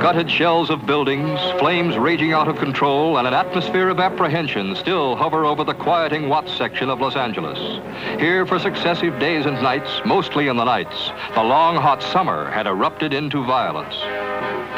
Gutted shells of buildings, flames raging out of control, and an atmosphere of apprehension still hover over the quieting Watts section of Los Angeles. Here, for successive days and nights, mostly in the nights, the long, hot summer had erupted into violence.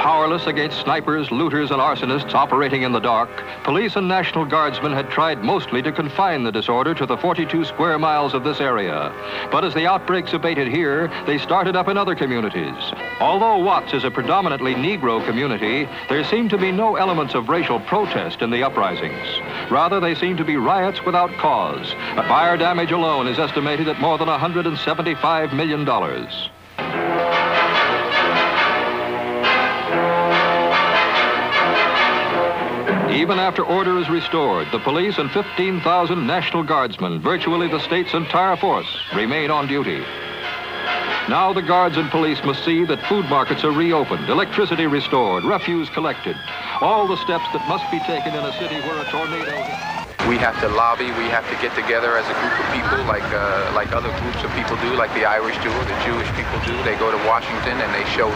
Powerless against snipers, looters, and arsonists operating in the dark, police and National Guardsmen had tried mostly to confine the disorder to the 42 square miles of this area. But as the outbreaks abated here, they started up in other communities. Although Watts is a predominantly Negro community, there seemed to be no elements of racial protest in the uprisings. Rather, they seemed to be riots without cause. Fire damage alone is estimated at more than $175 million. Even after order is restored, the police and 15,000 National Guardsmen, virtually the state's entire force, remain on duty. Now the guards and police must see that food markets are reopened, electricity restored, refuse collected. All the steps that must be taken in a city where a tornado hit we have to lobby. We have to get together as a group of people, like uh, like other groups of people do, like the Irish do, or the Jewish people do. They go to Washington and they show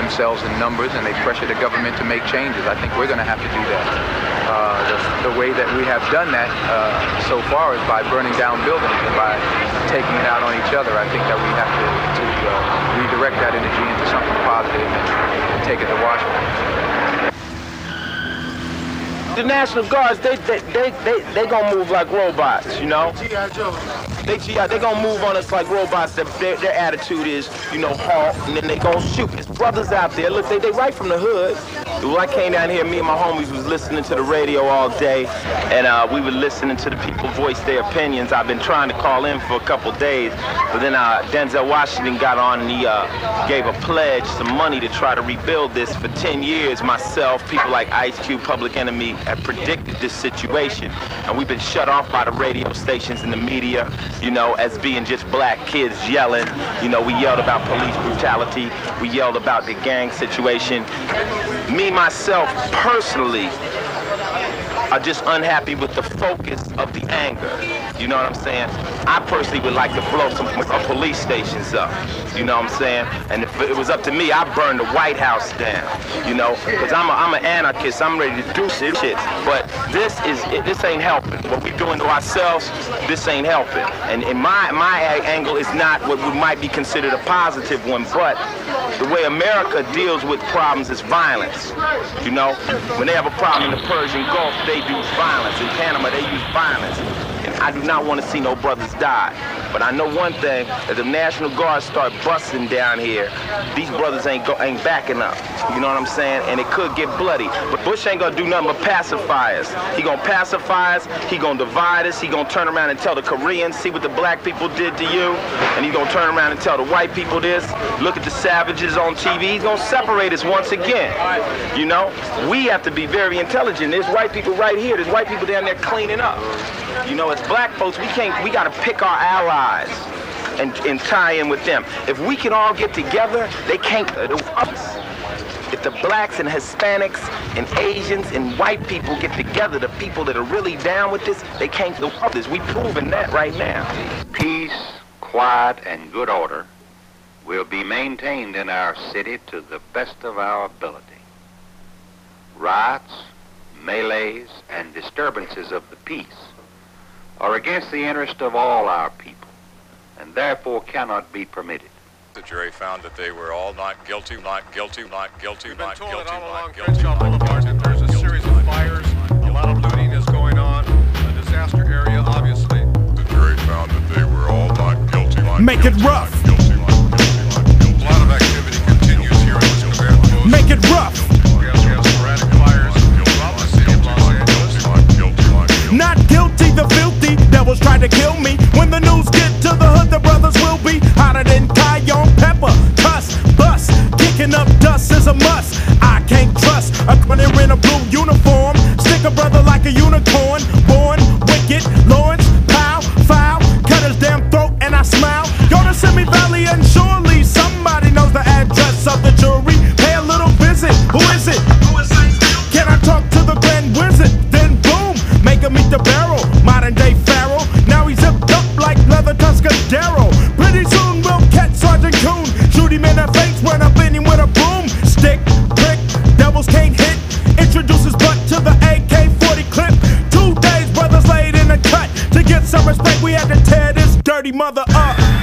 themselves in numbers and they pressure the government to make changes. I think we're going to have to do that. Uh, the, the, way that we have done that uh, so far is by burning down buildings and by taking it out on each other. I think that we have to, to uh, redirect that energy into something positive and take it to Washington the National Guards, they they they they, they gonna move like robots, you know. G.I. They gonna move on us like robots. Their, their, their attitude is, you know, halt, and then they gonna shoot. There's brothers out there. Look, they they right from the hood. When I came down here, me and my homies was listening to the radio all day, and uh, we were listening to the people voice their opinions. I've been trying to call in for a couple days, but then uh, Denzel Washington got on and he uh, gave a pledge, some money to try to rebuild this for 10 years. Myself, people like Ice Cube, Public Enemy, have predicted this situation, and we've been shut off by the radio stations and the media, you know, as being just black kids yelling. You know, we yelled about police brutality. We yelled about the gang situation. Me, myself, personally, are just unhappy with the focus of the anger. You know what I'm saying? I personally would like to blow some uh, police stations up. You know what I'm saying? And if it was up to me, I'd burn the White House down. You know, because I'm, a, I'm an anarchist. I'm ready to do shit. But this is this ain't helping. What we're doing to ourselves, this ain't helping. And in my my angle is not what might be considered a positive one, but the way America deals with problems is violence. You know, when they have a problem in the Persian Gulf, they do violence. In Panama, they use violence. I do not want to see no brothers die. But I know one thing, if the National Guard start busting down here, these brothers ain't go, ain't backing up. You know what I'm saying? And it could get bloody. But Bush ain't gonna do nothing but pacify us. He gonna pacify us, he gonna divide us, he gonna turn around and tell the Koreans, see what the black people did to you, and he gonna turn around and tell the white people this, look at the savages on TV, he's gonna separate us once again. You know? We have to be very intelligent. There's white people right here, there's white people down there cleaning up. You know, as black folks, we can't, we gotta pick our allies and, and tie in with them. If we can all get together, they can't uh, us. If the blacks and Hispanics and Asians and white people get together, the people that are really down with this, they can't do others. We've proven that right now. Peace, quiet, and good order will be maintained in our city to the best of our ability. Riots, melees, and disturbances of the peace are against the interest of all our people and therefore cannot be permitted. The jury found that they were all not guilty, not guilty, not guilty, We've not been told guilty, that all along not guilty. Crenshaw Boulevard that there's a series of fires, a lot of looting is going on, a disaster area, obviously. The jury found that they were all not guilty, not Make guilty, it rough. Not guilty, not guilty, not guilty. A lot of activity continues here in this command post. Make it rough. We have, we have sporadic fires throughout the city of Los Angeles. Not guilty, not guilty. Not guilty, the filthy cowards try to kill me. When the news get to the hood, the brothers will be hotter than Cayenne pepper. Cuss, bust, kicking up dust is a must. I can't trust a runner in a blue uniform. Stick a brother like a unicorn. Born wicked, Lawrence, pow, foul. Cut his damn throat and I smile. Go to Simi Valley and surely somebody knows the address of the jury. Pay a little visit. Who is it? Can I talk to the grand wizard? Then boom, make him meet the baron. Pretty soon we'll catch Sergeant Koon. Shoot him in the face when I bin him with a boomstick. Prick, devils can't hit. Introduces butt to the AK-40 clip. Two days, brothers laid in a cut. To get some respect, we had to tear this dirty mother up.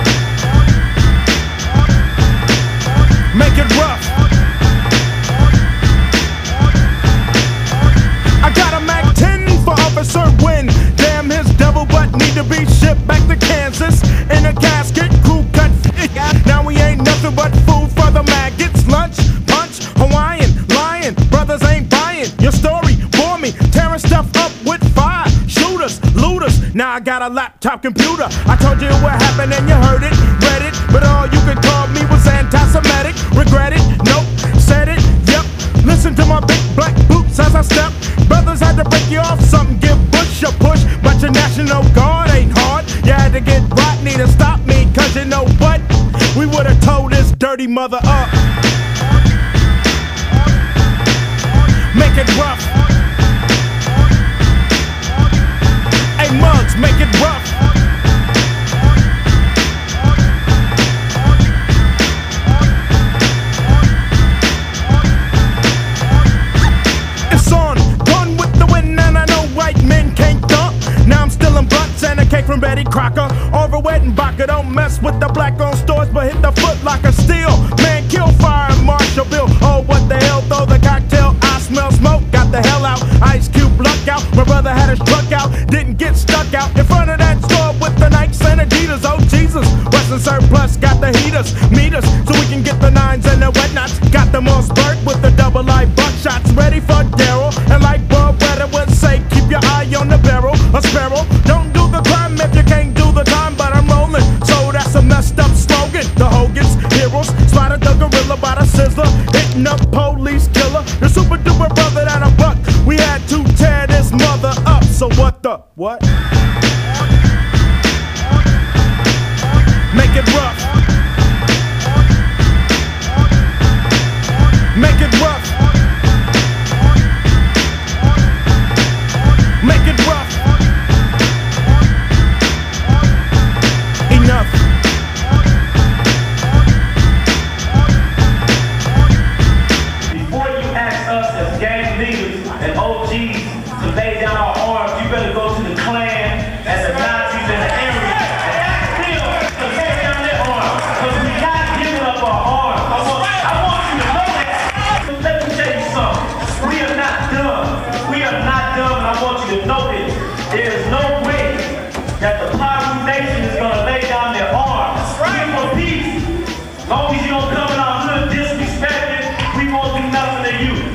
Nothing but food for the maggots. Lunch, punch, Hawaiian, lying. Brothers ain't buying your story. Bore me, tearing stuff up with fire. Shooters, looters. Now I got a laptop computer. I told you what happened and you heard it, read it. But all you could call me was anti-Semitic. Regret it? Nope. Said it? Yep. Listen to my big black boots as I step. Brothers had to break you off something, give Bush a push. But your National Guard ain't hard. You had to get Rodney to stop me, cause you know what? We would've told dirty mother up. Make it rough. Hey, mugs, make it rough. Still in blunts and a cake from Betty Crocker. Over wet and Baca, don't mess with the black on stores, but hit the foot like a steel. Man, kill fire and Marshall Bill. Oh, what the hell, throw the cocktail. I smell smoke, got the hell out. Ice Cube luck out. My brother had his truck out, didn't get stuck out in front of that store with the Nikes and Adidas. Oh, Jesus. Western Surplus got the heaters, meters, so we can get the nines and the whatnots. Got them on spurt with the double eye buckshots ready for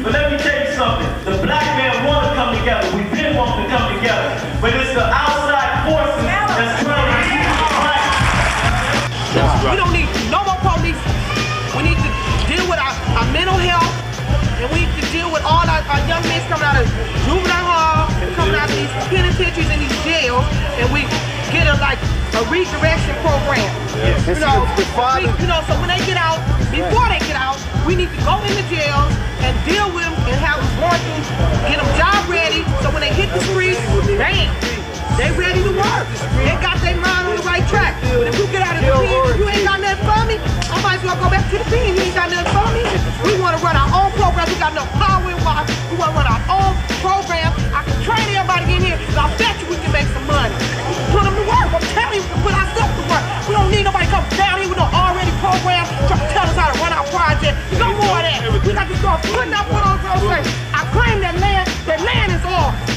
But let me tell you something. The black man want to come together. We've been wanting to come together. But it's the outside forces that's trying to keep us right. We don't need no more police. We need to deal with our, our mental health, and we need to deal with all our, our young men coming out of juvenile hall, coming out of these penitentiaries and these jails, and we get a like a redirection program. You know, we- you know, so when they get out, before they get out, we need to go in the jails and deal with them and have them going through, get them job ready, so when they hit the streets, bam, they ready to work. They got their mind on the right track. But if you get out of the pen, you ain't got nothing for me, I might as well go back to the pen. You ain't got nothing for me. We want to run our own program. We got enough power in Washington. We want to run our own program. I can train everybody in here, and I bet you we can make some money. Putting I claim that land. That land is ours.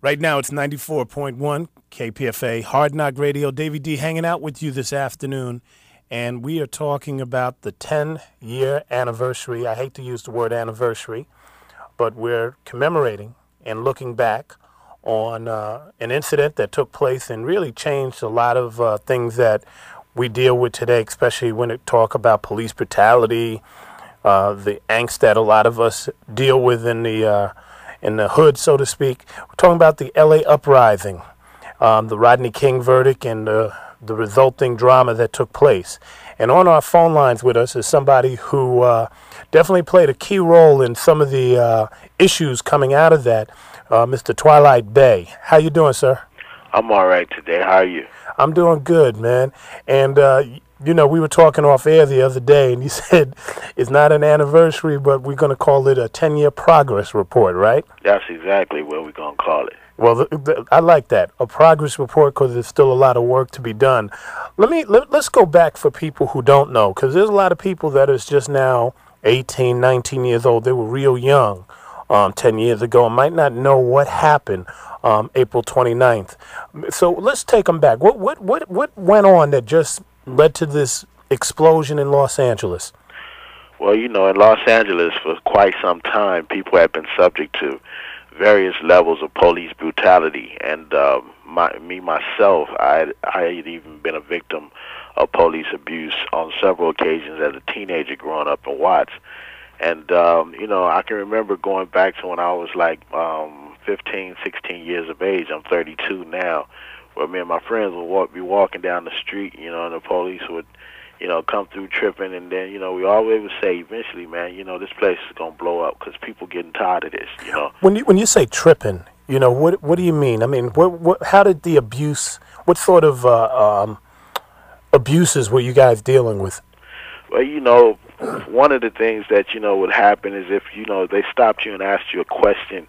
Right now it's 94.1 KPFA Hard Knock Radio. Davey D hanging out with you this afternoon, and we are talking about the 10 year anniversary. I hate to use the word anniversary, but we're commemorating and looking back on uh, an incident that took place and really changed a lot of uh, things that we deal with today, especially when it talk about police brutality, uh, the angst that a lot of us deal with in the uh, in the hood, so to speak. We're talking about the L.A. uprising, um, the Rodney King verdict, and the the resulting drama that took place. And on our phone lines with us is somebody who uh, definitely played a key role in some of the uh, issues coming out of that, uh, Mr. Twilight Bey. How you doing, sir? I'm all right today. How are you? I'm doing good, man. And uh, you know, we were talking off air the other day, and you said it's not an anniversary, but we're going to call it a 10-year progress report, right? That's exactly what we're gonna call it. Well, th- th- I like that a progress report because there's still a lot of work to be done. Let me let, let's go back for people who don't know, because there's a lot of people that is just now 18, 19 years old. They were real young um, 10 years ago and might not know what happened um, April 29th. So let's take them back. What what what what went on that just led to this explosion in Los Angeles? Well, you know, in Los Angeles for quite some time, people have been subject to various levels of police brutality, and um, my, me myself, I I had even been a victim of police abuse on several occasions as a teenager growing up in Watts. And um, you know, I can remember going back to when I was like um, 15, 16 years of age. I'm 32 now. Where me and my friends would walk, be walking down the street, you know, and the police would, you know, come through tripping, and then you know we always would say, eventually, man, you know, this place is gonna blow up because people getting tired of this, you know. When you when you say tripping, you know what what do you mean? I mean, what what how did the abuse? What sort of uh, um, abuses were you guys dealing with? Well, you know, one of the things that you know would happen is if you know they stopped you and asked you a question,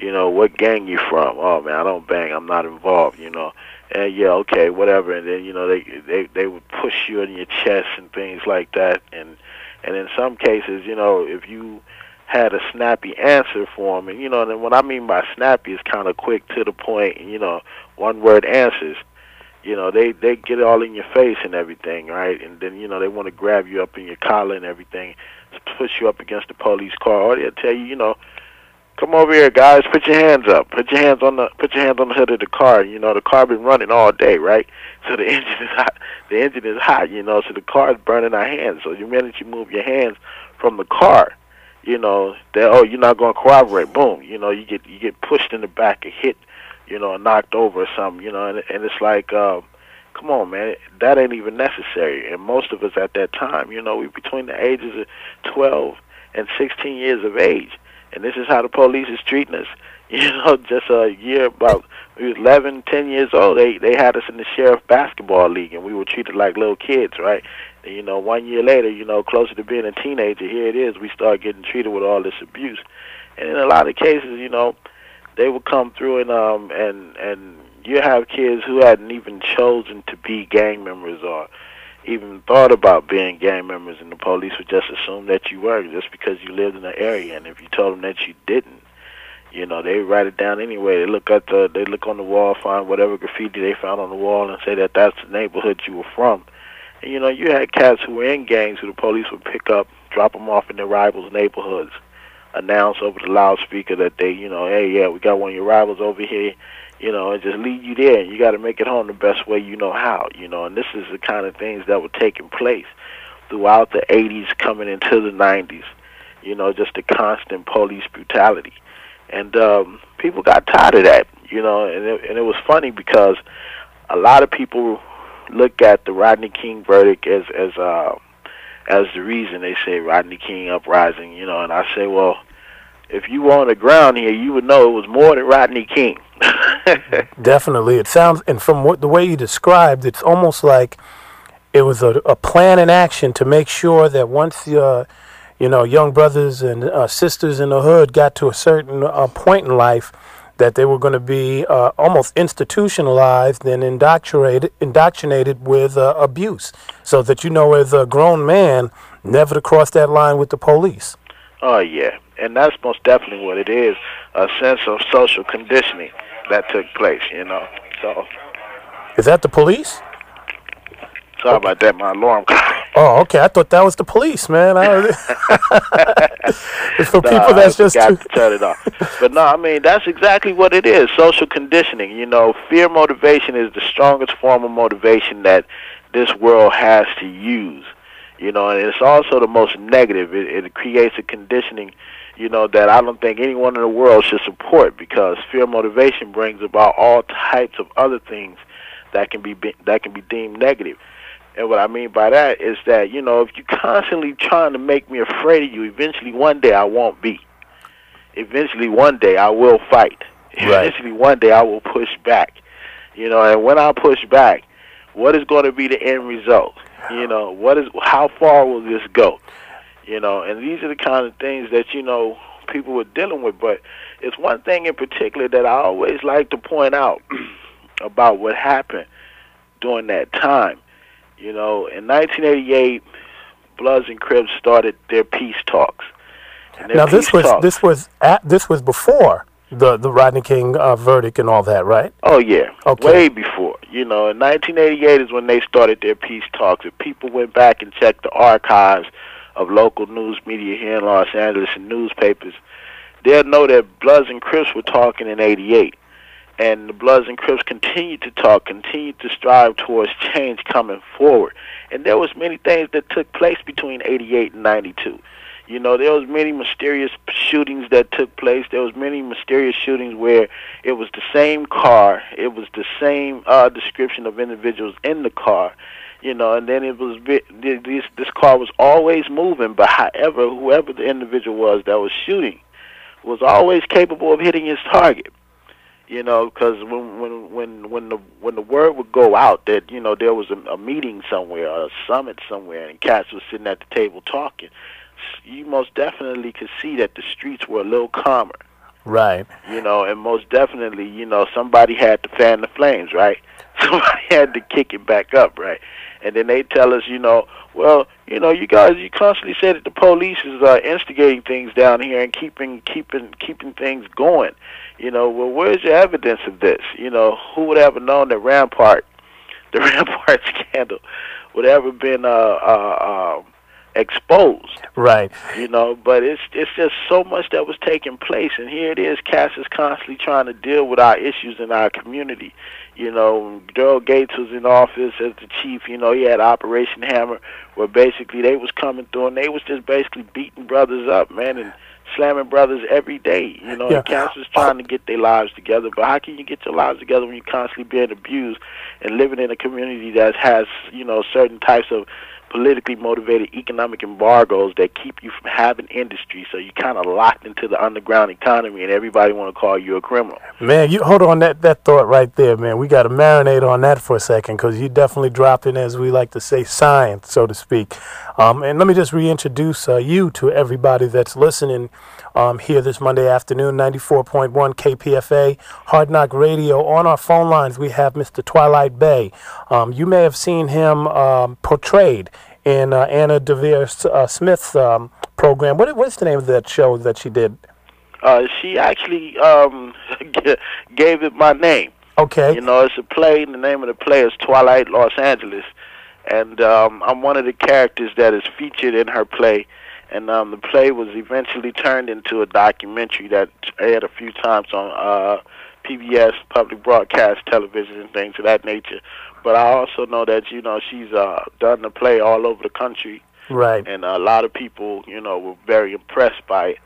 you know, what gang you from? Oh man, I don't bang. I'm not involved. You know, and yeah, okay, whatever. And then you know they they they would push you in your chest and things like that. And and in some cases, you know, if you had a snappy answer for them, and you know, and what I mean by snappy is kind of quick to the point. and, You know, one word answers you know they they get it all in your face and everything right and then you know they want to grab you up in your collar and everything push you up against the police car or they'll tell you you know come over here guys. Put your hands up. Put your hands on the put your hands on the hood of the car. You know the car been running all day right? So the engine is hot. The engine is hot you know. So the car is burning our hands. So the minute you move your hands from the car you know that oh you're not going to cooperate boom. You know you get you get pushed in the back and hit you know, knocked over or something, you know, and, and it's like, um, come on, man, that ain't even necessary. And most of us at that time, you know, we between the ages of 12 and 16 years of age, and this is how the police is treating us. You know, just a year about we was 11, 10 years old. They they had us in the sheriff basketball league, and we were treated like little kids, right? And, you know, one year later, you know, closer to being a teenager, here it is. We start getting treated with all this abuse, and in a lot of cases, you know, they would come through and um and and you have kids who hadn't even chosen to be gang members or even thought about being gang members and the police would just assume that you were just because you lived in the area. And if you told them that you didn't you know they write it down anyway. They look at the they look on the wall find whatever graffiti they found on the wall and say that that's the neighborhood you were from. And you know you had cats who were in gangs who the police would pick up drop them off in their rivals neighborhoods announce over the loudspeaker that they, you know, hey, yeah, we got one of your rivals over here, you know, and just lead you there. And you got to make it home the best way you know how, you know. And this is the kind of things that were taking place throughout the 80s, coming into the 90s. You know, just the constant police brutality, and um, people got tired of that. You know, and it, and it was funny because a lot of people look at the Rodney King verdict as as uh, as the reason they say Rodney King uprising, you know, and I say, well, if you were on the ground here, you would know it was more than Rodney King. Definitely, it sounds, and from what the way you described, it's almost like it was a, a plan in action to make sure that once uh, you know young brothers and uh, sisters in the hood got to a certain uh, point in life, that they were going to be uh, almost institutionalized and indoctrinated, indoctrinated with uh, abuse, so that you know, as a grown man, never to cross that line with the police. Oh yeah, and that's most definitely what it is, a sense of social conditioning that took place, you know. So Is that the police? sorry about that, my alarm. Oh, okay. I thought that was the police, man. I, it's for Nah, people that's just too. to turn it off. But no, I mean that's exactly what it is. Social conditioning. You know, fear motivation is the strongest form of motivation that this world has to use. You know, and it's also the most negative. It, it creates a conditioning, you know, that I don't think anyone in the world should support because fear motivation brings about all types of other things that can be, be that can be deemed negative. And what I mean by that is that, you know, if you're constantly trying to make me afraid of you, eventually one day I won't be. Eventually one day I will fight. Right. Eventually one day I will push back. You know, and when I push back, what is going to be the end result? You know, what is how far will this go? You know, and these are the kind of things that you know people were dealing with. But it's one thing in particular that I always like to point out about what happened during that time. You know, in 1988, Bloods and Crips started their peace talks. Their Now this was talks- this was at, this was before the the Rodney King uh, verdict and all that, right? Oh yeah, Okay. way before. You know, in 1988 is when they started their peace talks. If people went back and checked the archives of local news media here in Los Angeles and newspapers, they'll know that Bloods and Crips were talking in '88, and the Bloods and Crips continued to talk, continued to strive towards change coming forward. And there was many things that took place between '88 and '92. You know, there was many mysterious shootings that took place. There was many mysterious shootings where it was the same car, it was the same uh, description of individuals in the car, you know, and then it was this this car was always moving. But however, whoever the individual was that was shooting was always capable of hitting his target. You know, because when when when when the when the word would go out that you know there was a, a meeting somewhere, a summit somewhere, and cats was sitting at the table talking, you most definitely could see that the streets were a little calmer. Right. You know, and most definitely, you know, somebody had to fan the flames, right? Somebody had to kick it back up, right? And then they tell us, you know, well, you know, you guys, you constantly say that the police is uh, instigating things down here and keeping, keeping, keeping things going. You know, well, where's your evidence of this? You know, who would ever known that Rampart, the Rampart scandal, would ever been uh, uh, uh, exposed? Right. you know but it's it's just so much that was taking place and here it is cass is constantly trying to deal with our issues in our community you know Daryl Gates was in office as the chief you know he had Operation Hammer where basically they was coming through and they was just basically beating brothers up man and slamming brothers every day you know Yeah. and cass was trying to get their lives together but how can you get your lives together when you're constantly being abused and living in a community that has you know certain types of politically motivated economic embargoes that keep you from having industry so you're kind of locked into the underground economy and everybody want to call you a criminal Man, you hold on that that thought right there, man. We got to marinate on that for a second because you definitely dropped in, as we like to say, science, so to speak. Um, and let me just reintroduce uh, you to everybody that's listening um, here this Monday afternoon, 94.1 KPFA, Hard Knock Radio. On our phone lines, we have Mr. Twilight Bey. Um, you may have seen him um, portrayed in uh, Anna Deavere uh, Smith's um, program. What, what's the name of that show that she did? uh, she actually um, gave it my name Okay. you know it's a play the name of the play is Twilight Los Angeles and um, I'm one of the characters that is featured in her play and um, the play was eventually turned into a documentary that aired a few times on uh, PBS, public broadcast television, and things of that nature. But I also know that you know she's uh, done the play all over the country, Right. and a lot of people you know were very impressed by it.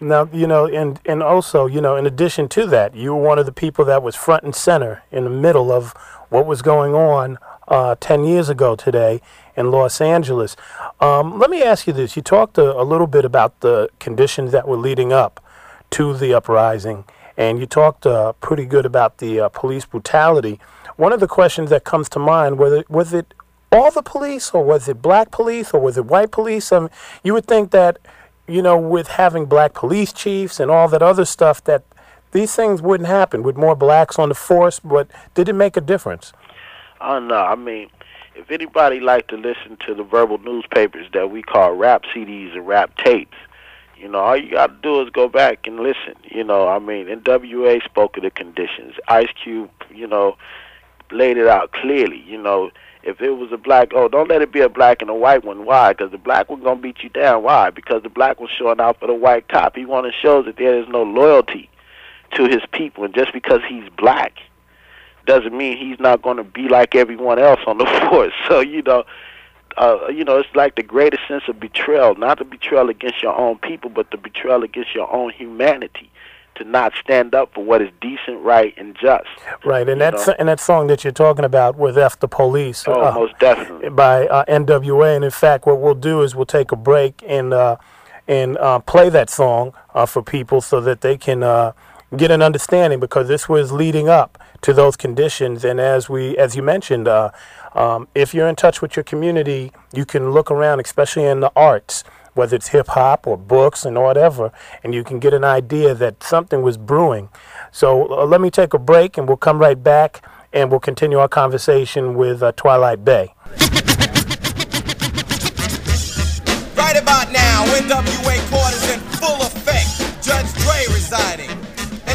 Now, you know, and, and also, you know, in addition to that, you were one of the people that was front and center in the middle of what was going on uh, 10 years ago today in Los Angeles. Um, let me ask you this. You talked a, a little bit about the conditions that were leading up to the uprising, and you talked uh, pretty good about the uh, police brutality. One of the questions that comes to mind, whether, was it all the police, or was it black police, or was it white police? Um, you would think that, you know, with having black police chiefs and all that other stuff, that these things wouldn't happen with more blacks on the force. But did it make a difference? I don't know. I mean, if anybody like to listen to the verbal newspapers that we call rap CDs and rap tapes, you know, all you got to do is go back and listen. You know, I mean, NWA spoke of the conditions. Ice Cube, you know, laid it out clearly. You know, if it was a black, oh, don't let it be a black and a white one. Why? Because the black one gonna beat you down. Why? Because the black one's showing out for the white cop. He want to show that there is no loyalty to his people, and just because he's black doesn't mean he's not going to be like everyone else on the force. So you know, uh, you know, it's like the greatest sense of betrayal, not the betrayal against your own people, but the betrayal against your own humanity, to not stand up for what is decent, right, and just. Right, and that and that song that you're talking about with "F the Police" Oh, uh, most definitely. by uh, NWA. And in fact, what we'll do is we'll take a break and uh, and uh, play that song uh, for people so that they can uh, get an understanding because this was leading up to those conditions. And as we, as you mentioned, uh, um, if you're in touch with your community, you can look around, especially in the arts, whether it's hip hop or books and whatever, and you can get an idea that something was brewing. So uh, let me take a break, and we'll come right back, and we'll continue our conversation with uh, Twilight Bey. Right about now, NWA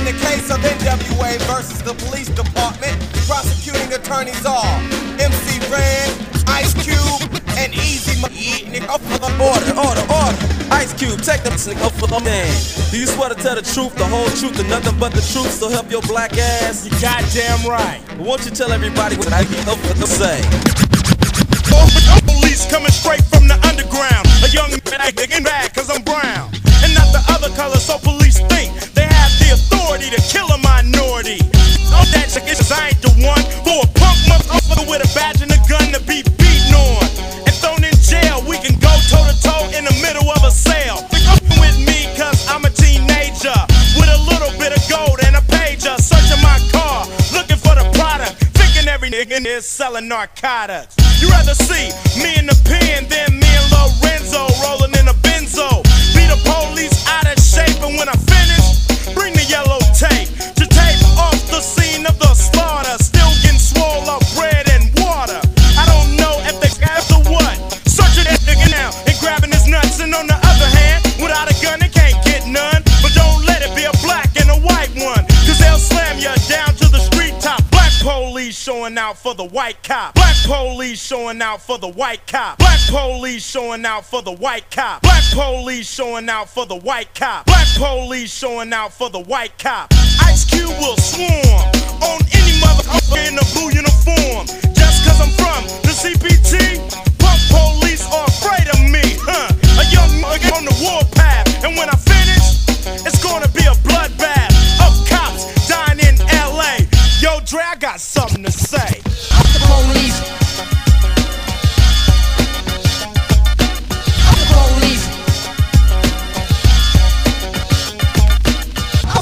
the case of NWA versus the police department, prosecuting attorneys are MC Ren, Ice Cube, and Easy nigga for the order, order, order. Ice Cube, take them nigga for the man. Do you swear to tell the truth, the whole truth, and nothing but the truth, so help your black ass? You goddamn right. But Won't you tell everybody what I get up for the say? Police coming straight from the underground. A young man getting back cause I'm brown. And not the other color, so police think selling narcotics. You rather see me in the pen than me and Lorenzo rolling in a benzo. Be the police out of shape, and when I finish, bring the yellow tape to tape off the scene of the slaughter. Showing out for the white cop. Black police showing out for the white cop. Black police showing out for the white cop. Black police showing out for the white cop. Black police showing out for the white cop. Ice Cube will swarm on any motherfucker in a blue uniform. Just cause I'm from the CPT, punk police are afraid of me, huh? A young nigga on the warpath, and when I finish, it's gonna be a bloodbath Dre, I got something to say. The police. The police.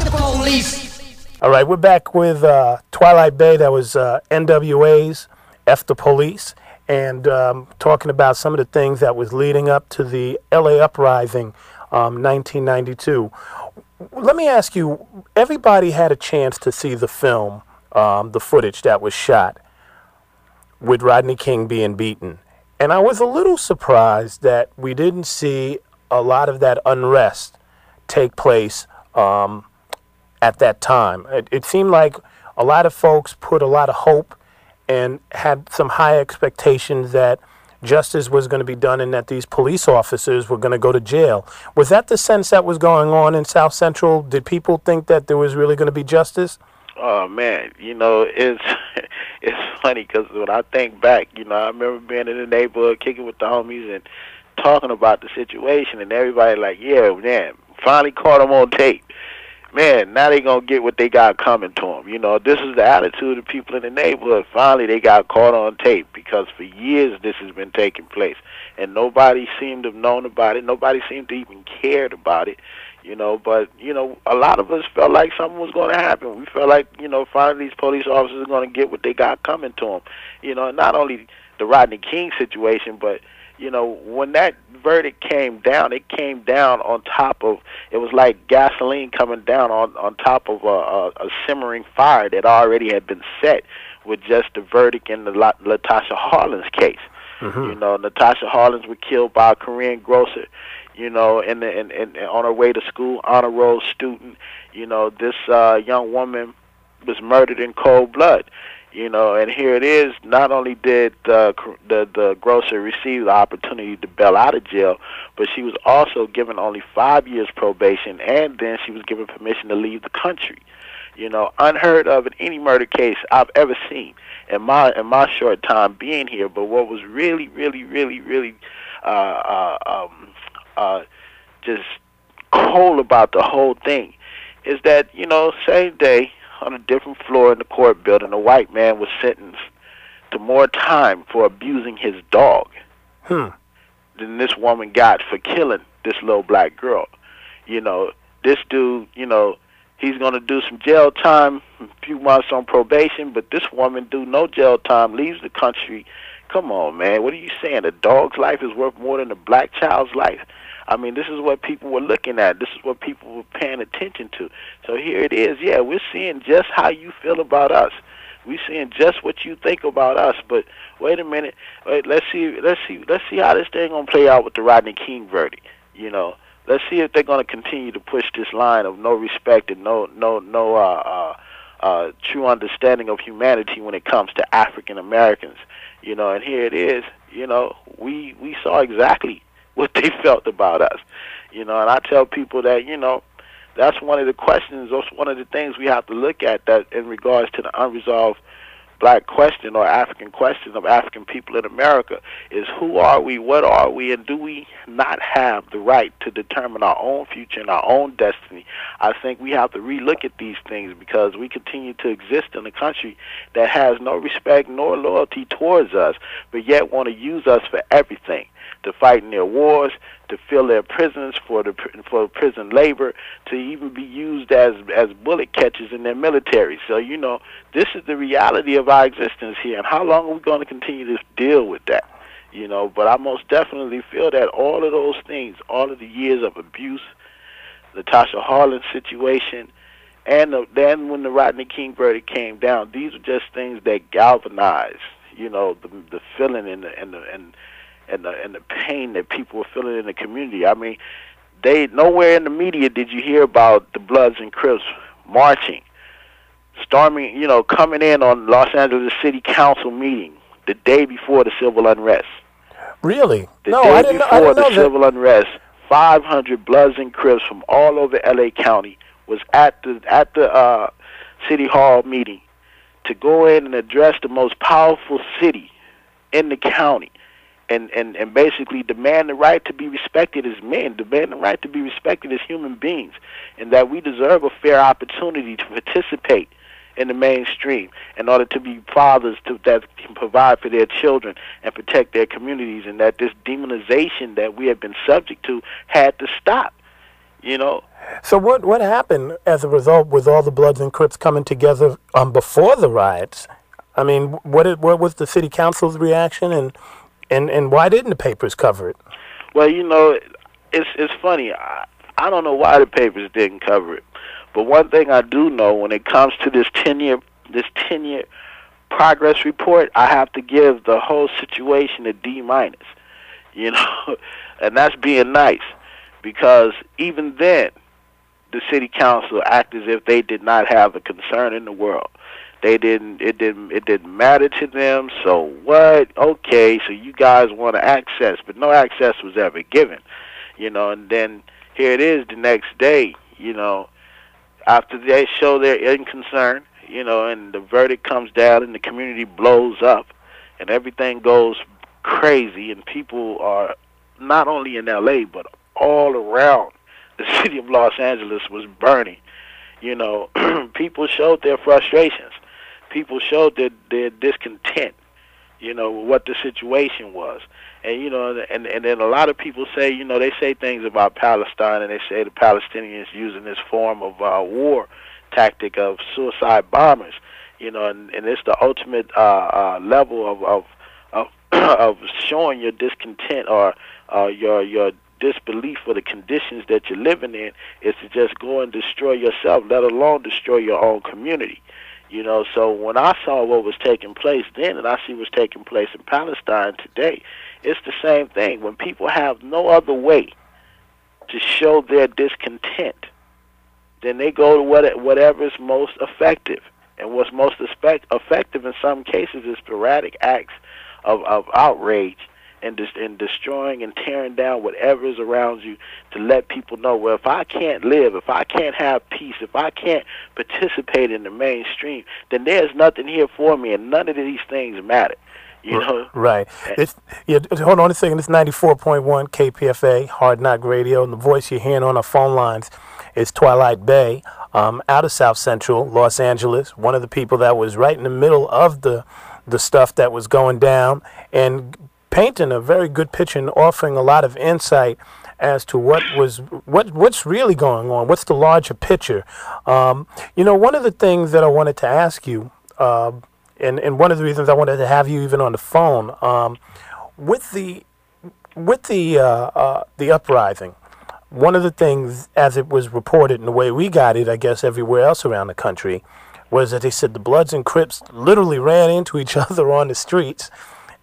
The police. All right, we're back with uh, Twilight Bey. That was uh, NWA's F the Police, and um, talking about some of the things that was leading up to the LA uprising, um, 1992. Let me ask you: Everybody had a chance to see the film, um, the footage that was shot with Rodney King being beaten, and I was a little surprised that we didn't see a lot of that unrest take place. Um, at that time. It, it seemed like a lot of folks put a lot of hope and had some high expectations that justice was going to be done and that these police officers were going to go to jail. Was that the sense that was going on in South Central? Did people think that there was really going to be justice? Oh man, you know it's it's funny because when I think back, you know, I remember being in the neighborhood, kicking with the homies, and talking about the situation, and everybody like, yeah, man, finally caught them on tape. Man, now they gonna get what they got coming to them. You know, this is the attitude of people in the neighborhood. Finally, they got caught on tape because for years this has been taking place, and nobody seemed to have known about it. Nobody seemed to even cared about it you know. But you know, a lot of us felt like something was going to happen. We felt like you know, finally these police officers are going to get what they got coming to them. You know, not only the Rodney King situation, but you know, when that verdict came down, it came down on top of it was like gasoline coming down on on top of a, a, a simmering fire that already had been set with just the verdict in the La- Latasha Harlins case. Mm-hmm. You know, Latasha Harlins was killed by a Korean grocer you know, and and and on her way to school, honor roll student. You know, this uh, young woman was murdered in cold blood. You know, and here it is. Not only did uh, the the grocer receive the opportunity to bail out of jail, but she was also given only five years probation, and then she was given permission to leave the country. You know, unheard of in any murder case I've ever seen in my in my short time being here. But what was really, really, really, really uh, uh, um, uh, just cold about the whole thing is that you know same day on a different floor in the court building a white man was sentenced to more time for abusing his dog hmm. than this woman got for killing this little black girl you know this dude you know He's going to do some jail time, a few months on probation, but this woman do no jail time, leaves the country. Come on, man. What are you saying? A dog's life is worth more than a black child's life? I mean, this is what people were looking at. This is what people were paying attention to. So here it is. Yeah, we're seeing just how you feel about us. We're seeing just what you think about us. But wait a minute. Wait, let's see. Let's see. Let's see how this thing gonna play out with the Rodney King verdict. You know, let's see if they're gonna continue to push this line of no respect and no no no uh, uh, uh, true understanding of humanity when it comes to African Americans. You know, and here it is. You know, we we saw exactly what they felt about us. You know, and I tell people that, you know, that's one of the questions, that's one of the things we have to look at that in regards to the unresolved black question or African question of African people in America is who are we, what are we, and do we not have the right to determine our own future and our own destiny? I think we have to relook at these things because we continue to exist in a country that has no respect nor loyalty towards us, but yet want to use us for everything to fight in their wars, to fill their prisons for the for prison labor, to even be used as as bullet catchers in their military. So you know, this is the reality of our existence here, and how long are we going to continue to deal with that? You know, but I most definitely feel that all of those things, all of the years of abuse, the Tasha Harlan situation, and the, then when the Rodney King verdict came down, these are just things that galvanized, you know, the the feeling and the and the and and the and the pain that people were feeling in the community. I mean, they nowhere in the media did you hear about the Bloods and Crips marching, storming, you know, coming in on Los Angeles City Council meeting the day before the civil unrest. Really? The no, day I didn't. before I didn't the that. civil unrest, 500 Bloods and Crips from all over LA County was at the at the uh, city hall meeting to go in and address the most powerful city in the county and, and, and basically demand the right to be respected as men, demand the right to be respected as human beings, and that we deserve a fair opportunity to participate in the mainstream in order to be fathers to, that can provide for their children and protect their communities, and that this demonization that we have been subject to had to stop. You know, So what what happened as a result with all the Bloods and Crips coming together um, before the riots? I mean, what did, what was the city council's reaction, and and and why didn't the papers cover it? Well, you know, it's it's funny. I, I don't know why the papers didn't cover it, but one thing I do know when it comes to this ten year this ten year progress report, I have to give the whole situation a D minus. You know, and that's being nice because even then, the city council act as if they did not have a concern in the world. They didn't. It didn't. It didn't matter to them. So what? Okay. So you guys want to access, but no access was ever given. You know. And then here it is the next day. You know, after they show their inconcern, you know, and the verdict comes down and the community blows up, and everything goes crazy, and people are not only in L.A. but all around the city of Los Angeles was burning. You know, people showed their frustrations. People showed their their discontent. You know what the situation was, and you know, and and then a lot of people say, you know, they say things about Palestine, and they say the Palestinians using this form of uh, war tactic of suicide bombers. You know, and, and it's the ultimate uh, uh, level of of of, of showing your discontent or uh, your your disbelief for the conditions that you're living in is to just go and destroy yourself, let alone destroy your own community. You know, so when I saw what was taking place then and I see what's taking place in Palestine today, it's the same thing. When people have no other way to show their discontent, then they go to what, whatever is most effective. And what's most effect, effective in some cases is sporadic acts of, of outrage and, dis- and destroying and tearing down whatever is around you to let people know, well, if I can't live, if I can't have peace, if I can't participate in the mainstream, then there's nothing here for me, and none of these things matter. You know, Right. It's yeah. Hold on a second. It's ninety four point one KPFA Hard Knock Radio, and the voice you're hearing on our phone lines is Twilight Bey, um, out of South Central Los Angeles. One of the people that was right in the middle of the the stuff that was going down, and painting a very good picture and offering a lot of insight as to what was what what's really going on. What's the larger picture? Um, you know, one of the things that I wanted to ask you, uh, and and one of the reasons I wanted to have you even on the phone, um, with the with the uh, uh, the uprising. One of the things, as it was reported in the way we got it, I guess everywhere else around the country, was that they said the Bloods and Crips literally ran into each other on the streets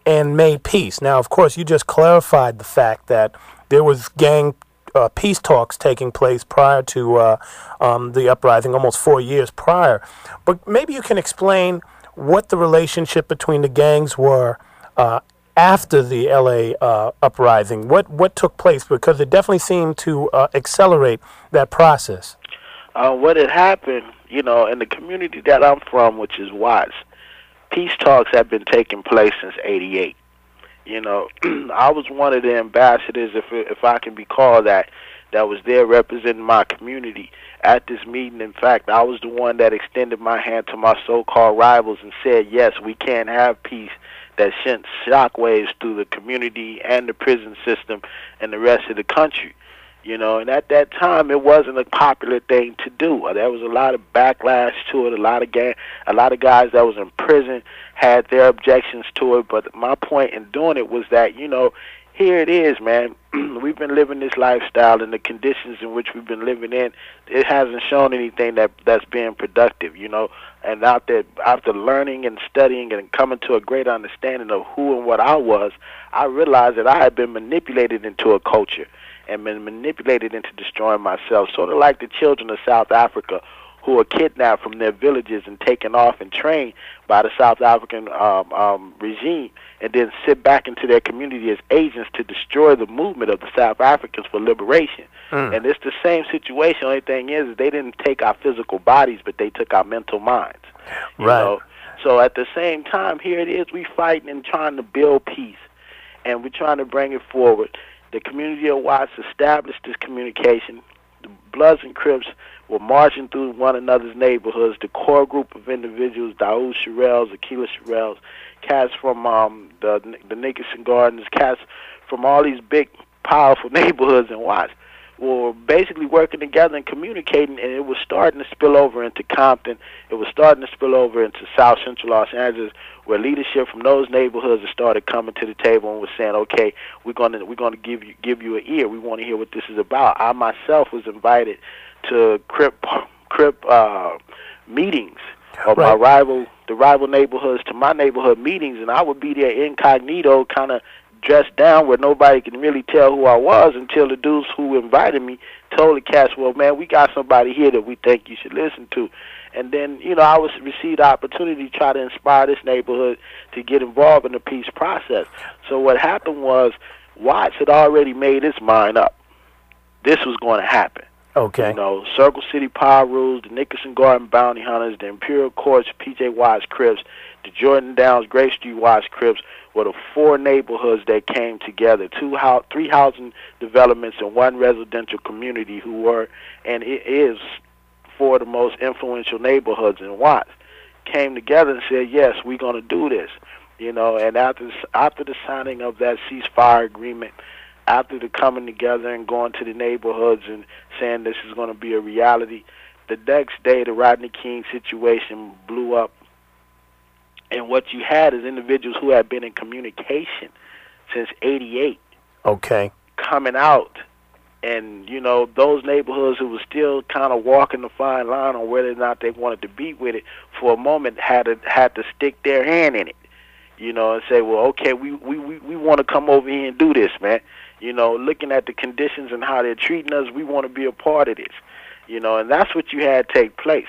and made peace. Now, of course, you just clarified the fact that there was gang uh, peace talks taking place prior to uh, um, the uprising, almost four years prior. But maybe you can explain what the relationship between the gangs were uh, after the LA uh, uprising. What what took place because it definitely seemed to uh, accelerate that process. Uh, what had happened, you know, in the community that I'm from, which is Watts, peace talks have been taking place since '88. You know, I was one of the ambassadors, if if I can be called that, that was there representing my community at this meeting. In fact, I was the one that extended my hand to my so-called rivals and said, "Yes, we can have peace." That sent shockwaves through the community and the prison system and the rest of the country. You know, and at that time, it wasn't a popular thing to do. There was a lot of backlash to it. A lot of gang, a lot of guys that was in prison had their objections to it. But my point in doing it was that you know, here it is, man. we've been living this lifestyle and the conditions in which we've been living in. It hasn't shown anything that that's being productive. You know, and after after learning and studying and coming to a great understanding of who and what I was, I realized that I had been manipulated into a culture and been manipulated into destroying myself, sort of like the children of South Africa who are kidnapped from their villages and taken off and trained by the South African um, um, regime, and then sit back into their community as agents to destroy the movement of the South Africans for liberation. Mm. And it's the same situation. Only thing is, is they didn't take our physical bodies, but they took our mental minds. Right. Know? So at the same time, here it is, we fighting and trying to build peace, and we're trying to bring it forward. The community of Watts established this communication. The Bloods and Crips were marching through one another's neighborhoods. The core group of individuals, Daoud Sherrills, Aqeela Sherrills, cats from um, the the Nickerson Gardens, cats from all these big, powerful neighborhoods in Watts, were basically working together and communicating, and it was starting to spill over into Compton. It was starting to spill over into South Central Los Angeles, where leadership from those neighborhoods started coming to the table and was saying, "Okay, we're gonna we're gonna give you give you an ear. We want to hear what this is about." I myself was invited to Crip Crip uh, meetings of right. my rival the rival neighborhoods to my neighborhood meetings, and I would be there incognito, kind of dressed down where nobody can really tell who I was until the dudes who invited me told the cats, "Well, man, we got somebody here that we think you should listen to." And then, you know, I was received the opportunity to try to inspire this neighborhood to get involved in the peace process. So what happened was Watts had already made his mind up. This was going to happen. Okay. You know, Circle City Power Rules, the Nickerson Garden Bounty Hunters, the Imperial Courts, P.J. Watts Crips, the Jordan Downs Grape Street Watts Crips were the four neighborhoods that came together, two house, three housing developments and one residential community who were, and it is four of the most influential neighborhoods in Watts, came together and said, yes, we're going to do this. You know, and after after the signing of that ceasefire agreement, after the coming together and going to the neighborhoods and saying this is going to be a reality, the next day the Rodney King situation blew up. And what you had is individuals who had been in communication since 88. Okay. Coming out. And you know those neighborhoods who were still kind of walking the fine line on whether or not they wanted to be with it for a moment had to had to stick their hand in it. You know and say well okay we we we, we want to come over here and do this man. You know looking at the conditions and how they're treating us we want to be a part of this. You know and that's what you had take place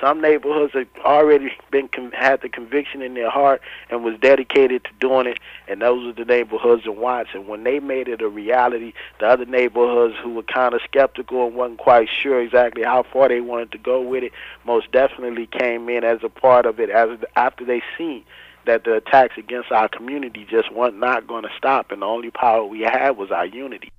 some neighborhoods have already been had the conviction in their heart and was dedicated to doing it, and those are the neighborhoods in Watts. And when they made it a reality, the other neighborhoods who were kind of skeptical and wasn't quite sure exactly how far they wanted to go with it, most definitely came in as a part of it as after they seen that the attacks against our community just weren't not going to stop, and the only power we had was our unity.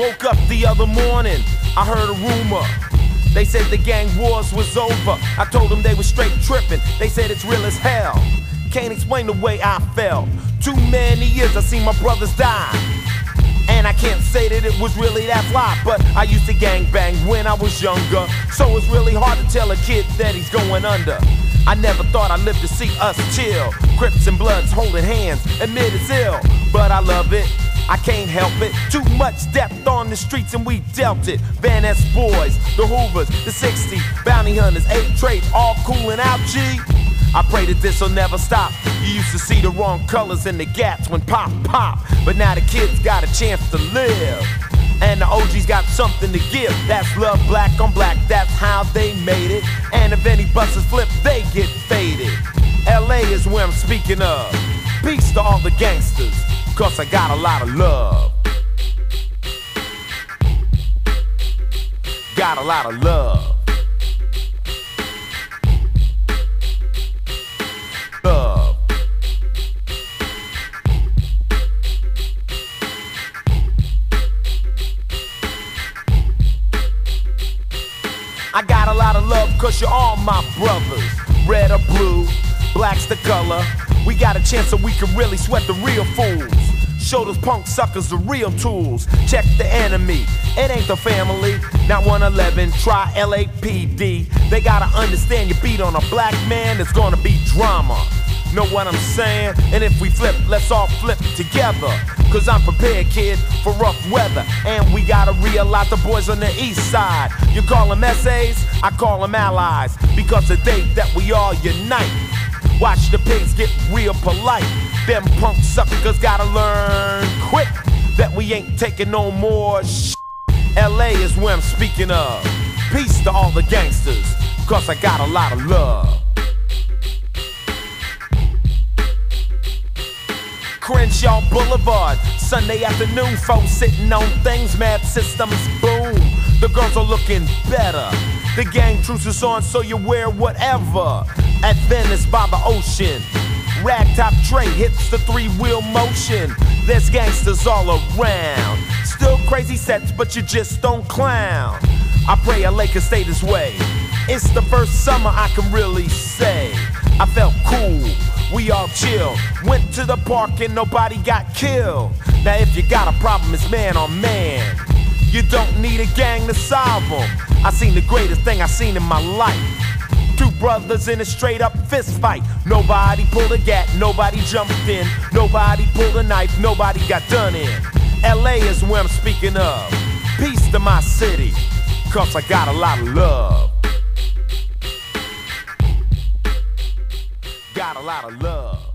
Woke up the other morning, I heard a rumor. They said the gang wars was over. I told them they was straight tripping. They said it's real as hell. Can't explain the way I felt. Too many years I seen my brothers die. And I can't say that it was really that fly, but I used to gang bang when I was younger. So it's really hard to tell a kid that he's going under. I never thought I'd live to see us chill. Crips and Bloods holding hands, admit it's ill, but I love it. I can't help it. Too much depth on the streets and we dealt it. Van Ness boys, the Hoovers, the 60, bounty hunters, 8 Trey, all cooling out, G. I pray that this'll never stop. You used to see the wrong colors in the gaps when pop pop, but now the kids got a chance to live. And the OG's got something to give. That's love, black on black. That's how they made it. And if any buses flip, they get faded. LA is where I'm speaking of. Peace to all the gangsters, cause I got a lot of love. Got a lot of love. Love. I got a lot of love cause you're all my brothers. Red or blue, black's the color. We got a chance so we can really sweat the real fools. Show those punk suckers the real tools. Check the enemy, it ain't the family. Not 111, try LAPD. They gotta understand you beat on a black man, it's gonna be drama. Know what I'm saying? And if we flip, let's all flip together. Cause I'm prepared, kid, for rough weather. And we gotta realize the boys on the east side. You call them essays, I call them allies. Because the day that we all unite. Watch the pigs get real polite. Them punk suckers gotta learn quick that we ain't taking no more sh. LA is where I'm speaking of. Peace to all the gangsters, cause I got a lot of love. Crenshaw Boulevard, Sunday afternoon, folks sitting on things, mad systems, boom. The girls are looking better. The gang truce is on, so you wear whatever. At Venice by the ocean, ragtop Trey hits the three wheel motion. There's gangsters all around. Still crazy sets, but you just don't clown. I pray LA can stay this way. It's the first summer I can really say. I felt cool, we all chill. Went to the park and nobody got killed. Now, if you got a problem, it's man on man. You don't need a gang to solve them. I seen the greatest thing I seen in my life. Two brothers in a straight up fist fight. Nobody pulled a gat, nobody jumped in, nobody pulled a knife, nobody got done in. LA is where I'm speaking of. Peace to my city, cause I got a lot of love. Got a lot of love.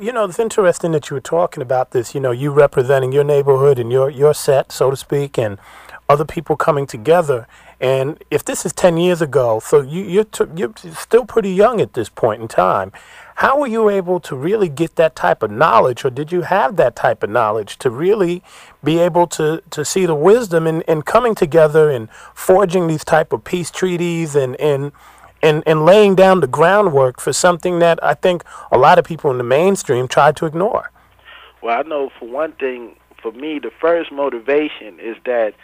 You know, it's interesting that you were talking about this. You know, you representing your neighborhood and your your set, so to speak, and other people coming together. And if this is ten years ago, so you you're t- you're still pretty young at this point in time. How were you able to really get that type of knowledge, or did you have that type of knowledge to really be able to, to see the wisdom in, in coming together and forging these type of peace treaties and, and and, and laying down the groundwork for something that I think a lot of people in the mainstream tried to ignore. Well, I know for one thing, for me, the first motivation is that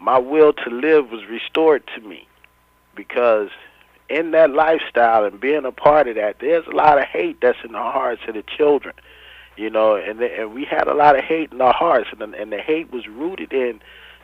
my will to live was restored to me because in that lifestyle and being a part of that, there's a lot of hate that's in the hearts of the children, you know, and the, and we had a lot of hate in our hearts, and the, and the hate was rooted in,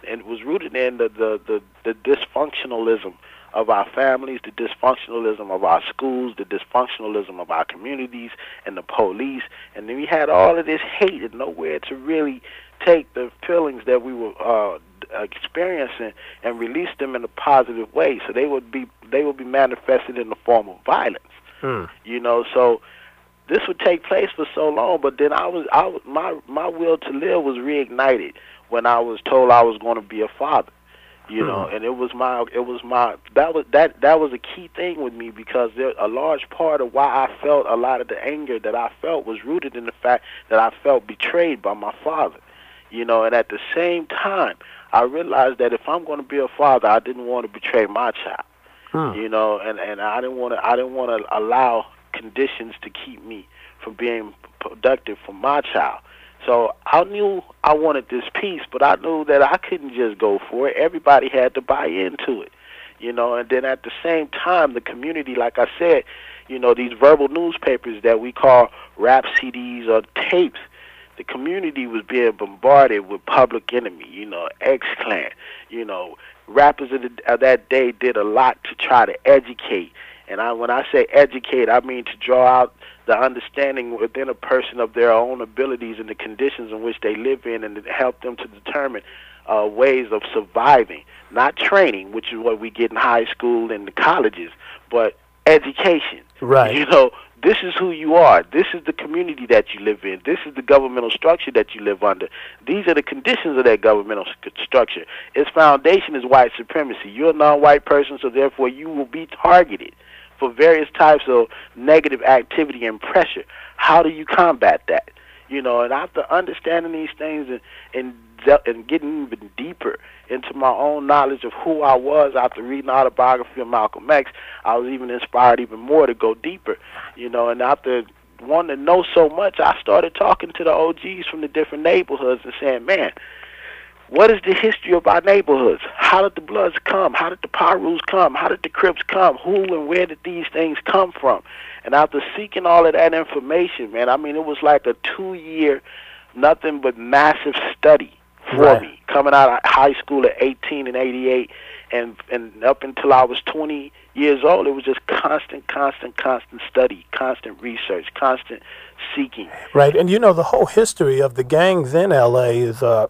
and was rooted in the the the, the dysfunctionalism of our families, the dysfunctionalism of our schools, the dysfunctionalism of our communities, and the police. And then we had all of this hate and nowhere to really take the feelings that we were uh, experiencing and release them in a positive way. So they would be they would be manifested in the form of violence. Hmm. You know, so this would take place for so long, but then I was I was my my will to live was reignited when I was told I was going to be a father you know and it was my it was my that was that that was a key thing with me because there a large part of why I felt a lot of the anger that I felt was rooted in the fact that I felt betrayed by my father you know and at the same time I realized that if I'm going to be a father I didn't want to betray my child Hmm. you know and and I didn't want to I didn't want to allow conditions to keep me from being productive for my child So I knew I wanted this piece, but I knew that I couldn't just go for it. Everybody had to buy into it, you know. And then at the same time, the community, like I said, you know, these verbal newspapers that we call rap CDs or tapes, the community was being bombarded with Public Enemy, you know, X Clan, you know, rappers of, the, of that day did a lot to try to educate. And I, when I say educate, I mean to draw out the understanding within a person of their own abilities and the conditions in which they live in, and to help them to determine uh, ways of surviving, not training, which is what we get in high school and the colleges, but education. Right. You know, this is who you are. This is the community that you live in. This is the governmental structure that you live under. These are the conditions of that governmental structure. Its foundation is white supremacy. You're a non-white person, so therefore you will be targeted for various types of negative activity and pressure. How do you combat that? You know, and after understanding these things and and, and getting even deeper into my own knowledge of who I was after reading the autobiography of Malcolm X, I was even inspired even more to go deeper. You know, and after wanting to know so much, I started talking to the OGs from the different neighborhoods and saying, man, what is the history of our neighborhoods? How did the Bloods come? How did the Pirus come? How did the Crips come? Who and where did these things come from? And after seeking all of that information, man, I mean, it was like a two-year, nothing but massive study for Right. me. Coming out of high school at 18 and 88, and and up until I was 20 years old, it was just constant, constant, constant study, constant research, constant seeking. Right, and you know the whole history of the gangs in L.A. is uh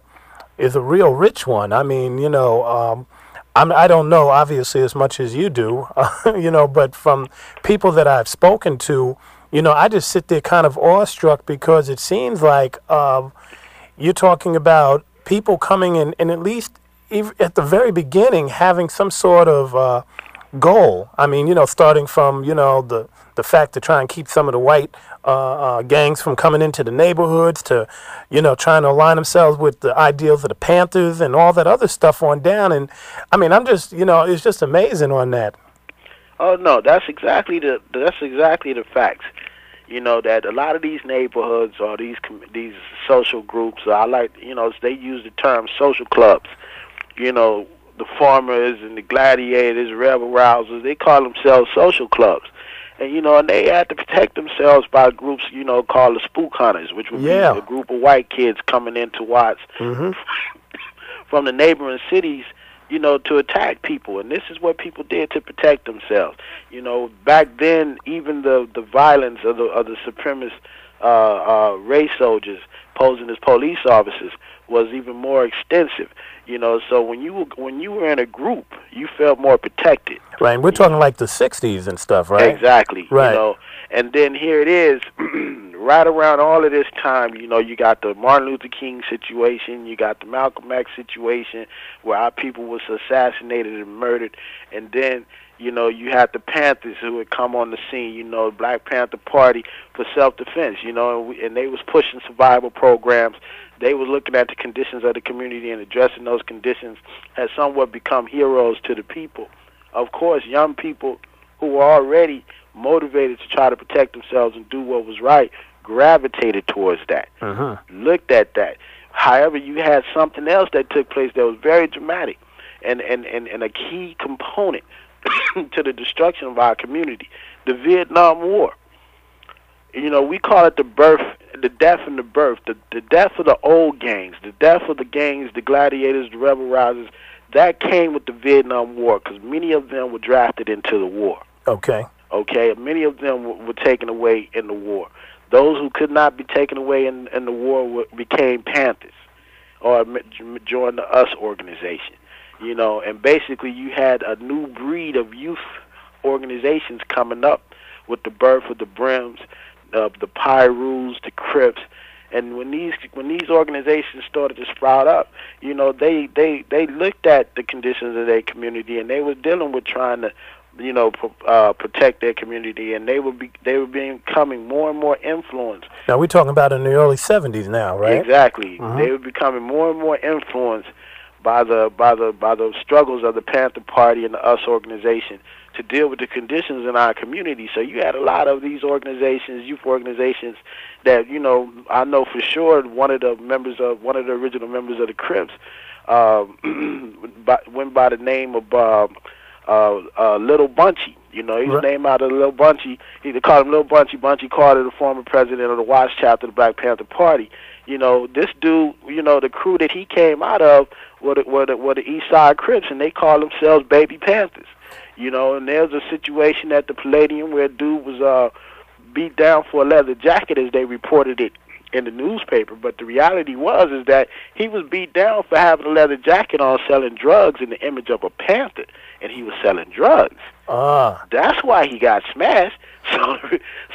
is a real rich one. I mean, you know, um, I'm, I don't know obviously as much as you do, you know, but from people that I've spoken to, you know, I just sit there kind of awestruck because it seems like uh, you're talking about people coming in and at least at the very beginning having some sort of uh, goal. I mean, you know, starting from you know the the fact to try and keep some of the white uh, uh, gangs from coming into the neighborhoods to, you know, trying to align themselves with the ideals of the Panthers and all that other stuff on down. And I mean, I'm just, you know, it's just amazing on that. Oh no, that's exactly the that's exactly the facts. You know that a lot of these neighborhoods or these these social groups, I like you know they use the term social clubs. You know the farmers and the gladiators, rebel rousers, they call themselves social clubs. And you know, and they had to protect themselves by groups, you know, called the spook hunters, which would Yeah. be a group of white kids coming into Watts Mm-hmm. from the neighboring cities, you know, to attack people. And this is what people did to protect themselves. You know, back then, even the the violence of the of the supremacist uh, uh, race soldiers posing as police officers was even more extensive. You know, so when you were when you were in a group, you felt more protected. Right. And we're talking like the 60s and stuff, right? Exactly. Right. You know, and then here it is, right around all of this time. You know, you got the Martin Luther King situation, you got the Malcolm X situation, where our people was assassinated and murdered, and then you know you had the Panthers who had come on the scene. You know, Black Panther Party for self-defense. You know, and, we, and they was pushing survival programs. They were looking at the conditions of the community and addressing those conditions, had somewhat become heroes to the people of course, young people who were already motivated to try to protect themselves and do what was right gravitated towards that, Mm-hmm. looked at that. However, you had something else that took place that was very dramatic and, and, and, and a key component to the destruction of our community the Vietnam War. You know, we call it the birth, the death and the birth, the, the death of the old gangs, the death of the gangs, the gladiators, the rebel rousers. That came with the Vietnam War because many of them were drafted into the war. Okay. Okay, many of them were, were taken away in the war. Those who could not be taken away in, in the war were, became Panthers or joined the US organization. You know, and basically you had a new breed of youth organizations coming up with the birth of the Brims, of the Pirus, the Crips, and when these when these organizations started to sprout up, you know, they they they looked at the conditions of their community and they were dealing with trying to, you know, uh, protect their community, and they were be, they were becoming more and more influenced Now we're talking about in the early 70s now, right? Exactly. Mhm. They were becoming more and more influenced by the by the by the struggles of the Panther Party and the US organization to deal with the conditions in our community. So you had a lot of these organizations, youth organizations, that you know I know for sure one of the members of one of the original members of the Crips um, by, went by the name of uh, uh, uh, Little Bunchy. You know, he's Right. named out of Little Bunchy. He they called him Little Bunchy. Bunchy Carter, the former president of the Watts chapter of the Black Panther Party. You know, this dude, you know, the crew that he came out of were the, were the, were the East Side Crips, and they call themselves Baby Panthers. You know, and there's a situation at the Palladium where a dude was uh, beat down for a leather jacket, as they reported it in the newspaper. But the reality was is that he was beat down for having a leather jacket on, selling drugs in the image of a panther, and he was selling drugs. Ah, That's why he got smashed. So,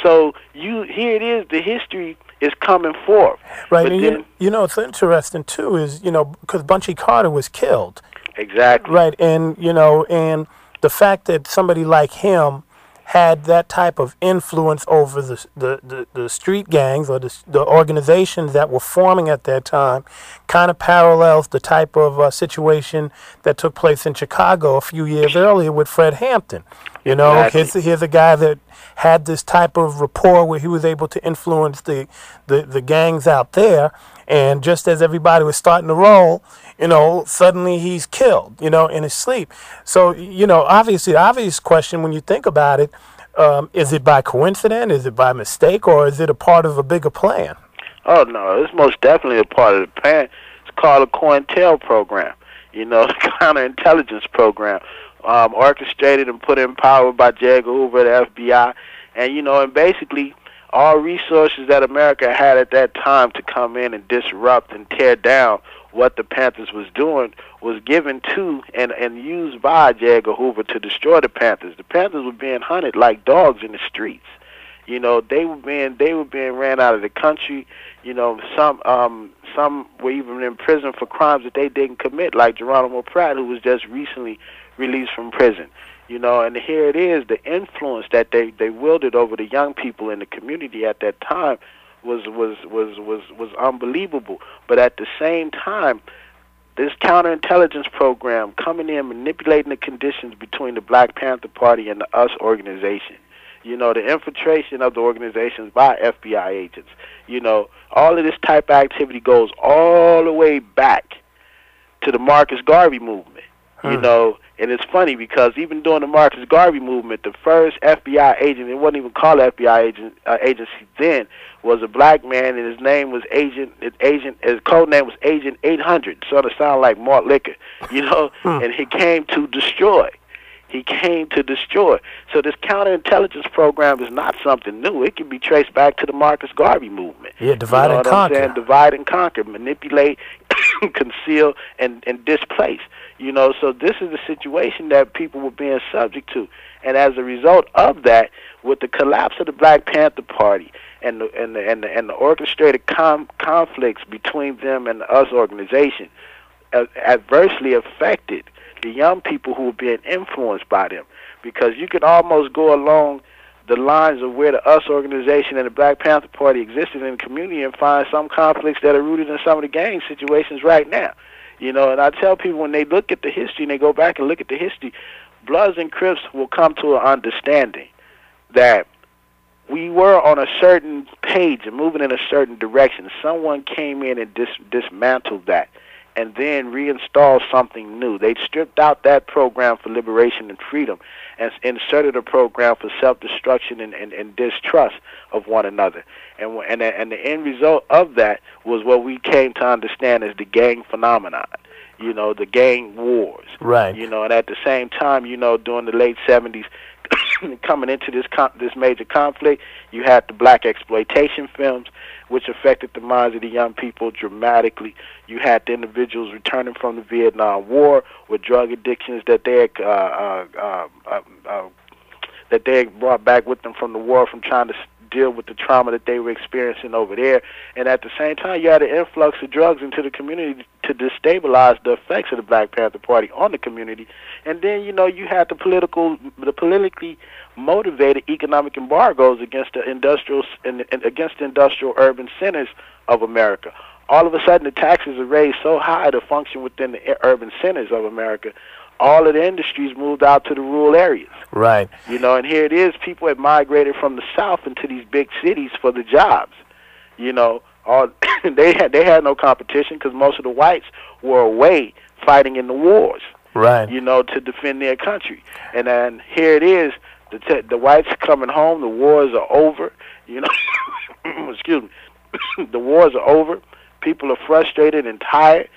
so you here it is. The history is coming forth. right. And then, you, you know, it's interesting too. Is you know because Bunchy Carter was killed. exactly. Right, and you know, and the fact that somebody like him had that type of influence over the the, the, the street gangs or the, the organizations that were forming at that time kind of parallels the type of uh, situation that took place in Chicago a few years earlier with Fred Hampton. You know, Exactly. here's, here's a guy that had this type of rapport where he was able to influence the, the, the gangs out there. And just as everybody was starting to roll, you know, suddenly he's killed, you know, in his sleep. So, you know, obviously, the obvious question when you think about it, um, is it by coincidence? Is it by mistake? Or is it a part of a bigger plan? Oh no, it's most definitely a part of the plan. It's called a COINTEL program. You know, counterintelligence program, um, orchestrated and put in power by J. Edgar Hoover, the FBI, and you know, and basically all resources that America had at that time to come in and disrupt and tear down what the Panthers was doing was given to and and used by J. Edgar Hoover to destroy the Panthers. The Panthers were being hunted like dogs in the streets. You know, they were being they were being ran out of the country. You know, some um some were even in prison for crimes that they didn't commit, like Geronimo Pratt, who was just recently released from prison. You know, and here it is, the influence that they they wielded over the young people in the community at that time was was was was was unbelievable. But at the same time, this counterintelligence program coming in manipulating the conditions between the Black Panther Party and the US organization. You know, the infiltration of the organizations by FBI agents. You know, all of this type of activity goes all the way back to the Marcus Garvey movement. You know, and it's funny because even during the Marcus Garvey movement, the first FBI agent, it wasn't even called FBI agent uh, agency then, was a black man, and his name was Agent. His agent, his code name was Agent 800. Sort of sound like Malt Liquor, you know. and he came to destroy. He came to destroy. So this counterintelligence program is not something new. It can be traced back to the Marcus Garvey movement. Yeah, divide you know and what conquer. I'm saying? Divide and conquer, manipulate, conceal, and, and displace. You know, so this is the situation that people were being subject to. And as a result of that, with the collapse of the Black Panther Party and the and the and the, and the orchestrated com- conflicts between them and the US organization, uh, adversely affected the young people who were being influenced by them. Because you could almost go along the lines of where the US organization and the Black Panther Party existed in the community and find some conflicts that are rooted in some of the gang situations right now. You know, and I tell people when they look at the history and they go back and look at the history, Bloods and Crips will come to an understanding that we were on a certain page and moving in a certain direction. Someone came in and dis- dismantled that and then reinstall something new. They stripped out that program for liberation and freedom and inserted a program for self-destruction and, and, and distrust of one another. And, and, and the end result of that was what we came to understand as the gang phenomenon. You know, the gang wars. Right. You know, and at the same time, you know, during the late 70s, coming into this con- this major conflict, you had the black exploitation films, which affected the minds of the young people dramatically. You had the individuals returning from the Vietnam War with drug addictions that they had, uh, uh, uh, uh, uh, that they had brought back with them from the war, from trying to deal with the trauma that they were experiencing over there. And at the same time, you had an influx of drugs into the community to destabilize the effects of the Black Panther Party on the community. And then, you know, you had the political, the politically motivated economic embargoes against the industrial and, and against the industrial urban centers of America. all of a sudden the taxes are raised so high to function within the urban centers of America. All of the industries moved out to the rural areas. Right. You know, and here it is. People had migrated from the south into these big cities for the jobs. You know, all they had they had no competition because most of the whites were away fighting in the wars. Right. You know, to defend their country. And then here it is. The te- the whites coming home. The wars are over. You know, excuse me. the wars are over. People are frustrated and tired.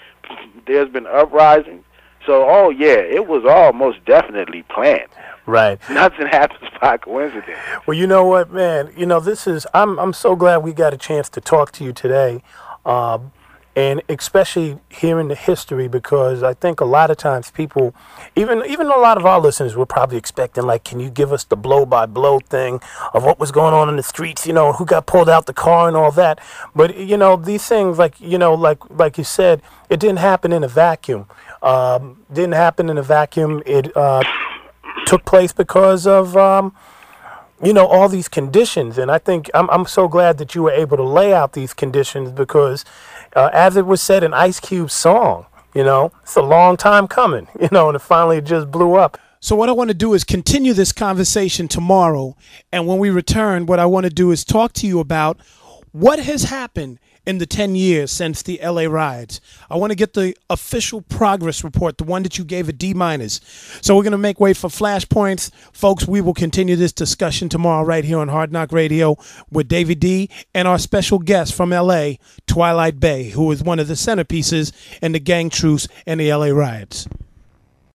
There's been uprisings. So, oh yeah, it was all most definitely planned. Right. Nothing happens by coincidence. Well, you know what, man. You know this is. I'm. I'm so glad we got a chance to talk to you today, um, and especially hearing the history because I think a lot of times people, even even a lot of our listeners, were probably expecting like, can you give us the blow by blow thing of what was going on in the streets? You know, who got pulled out the car and all that. But you know, these things, like you know, like like you said, it didn't happen in a vacuum. Um, didn't happen in a vacuum. It uh, took place because of um, you know all these conditions. And i think I'm, I'm so glad that you were able to lay out these conditions because uh, as it was said in ice cube's song you know it's a long time coming you know and it finally just blew up. So what I want to do is continue this conversation tomorrow, and when we return, what I want to do is talk to you about what has happened in the 10 years since the LA riots. I want to get the official progress report, the one that you gave a D minus. So we're going to make way for flashpoints. Folks, we will continue this discussion tomorrow right here on Hard Knock Radio with Davey D and our special guest from LA, Twilight Bey, who is one of the centerpieces in the gang truce and the LA riots.